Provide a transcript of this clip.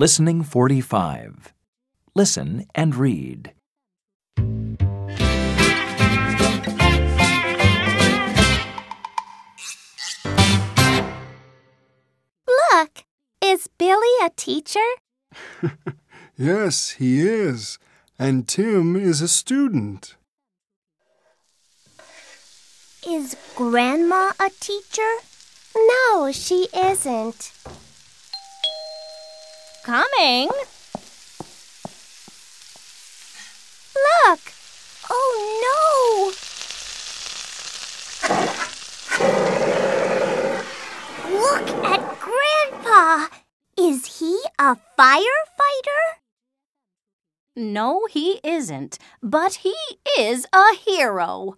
Listening 45. Listen and read. Look, is Billy a teacher? Yes, he is. And Tim is a student. Is Grandma a teacher? No, she isn't. Coming. Look! Oh no! Look at Grandpa! Is he a firefighter? No, he isn't, but he is a hero.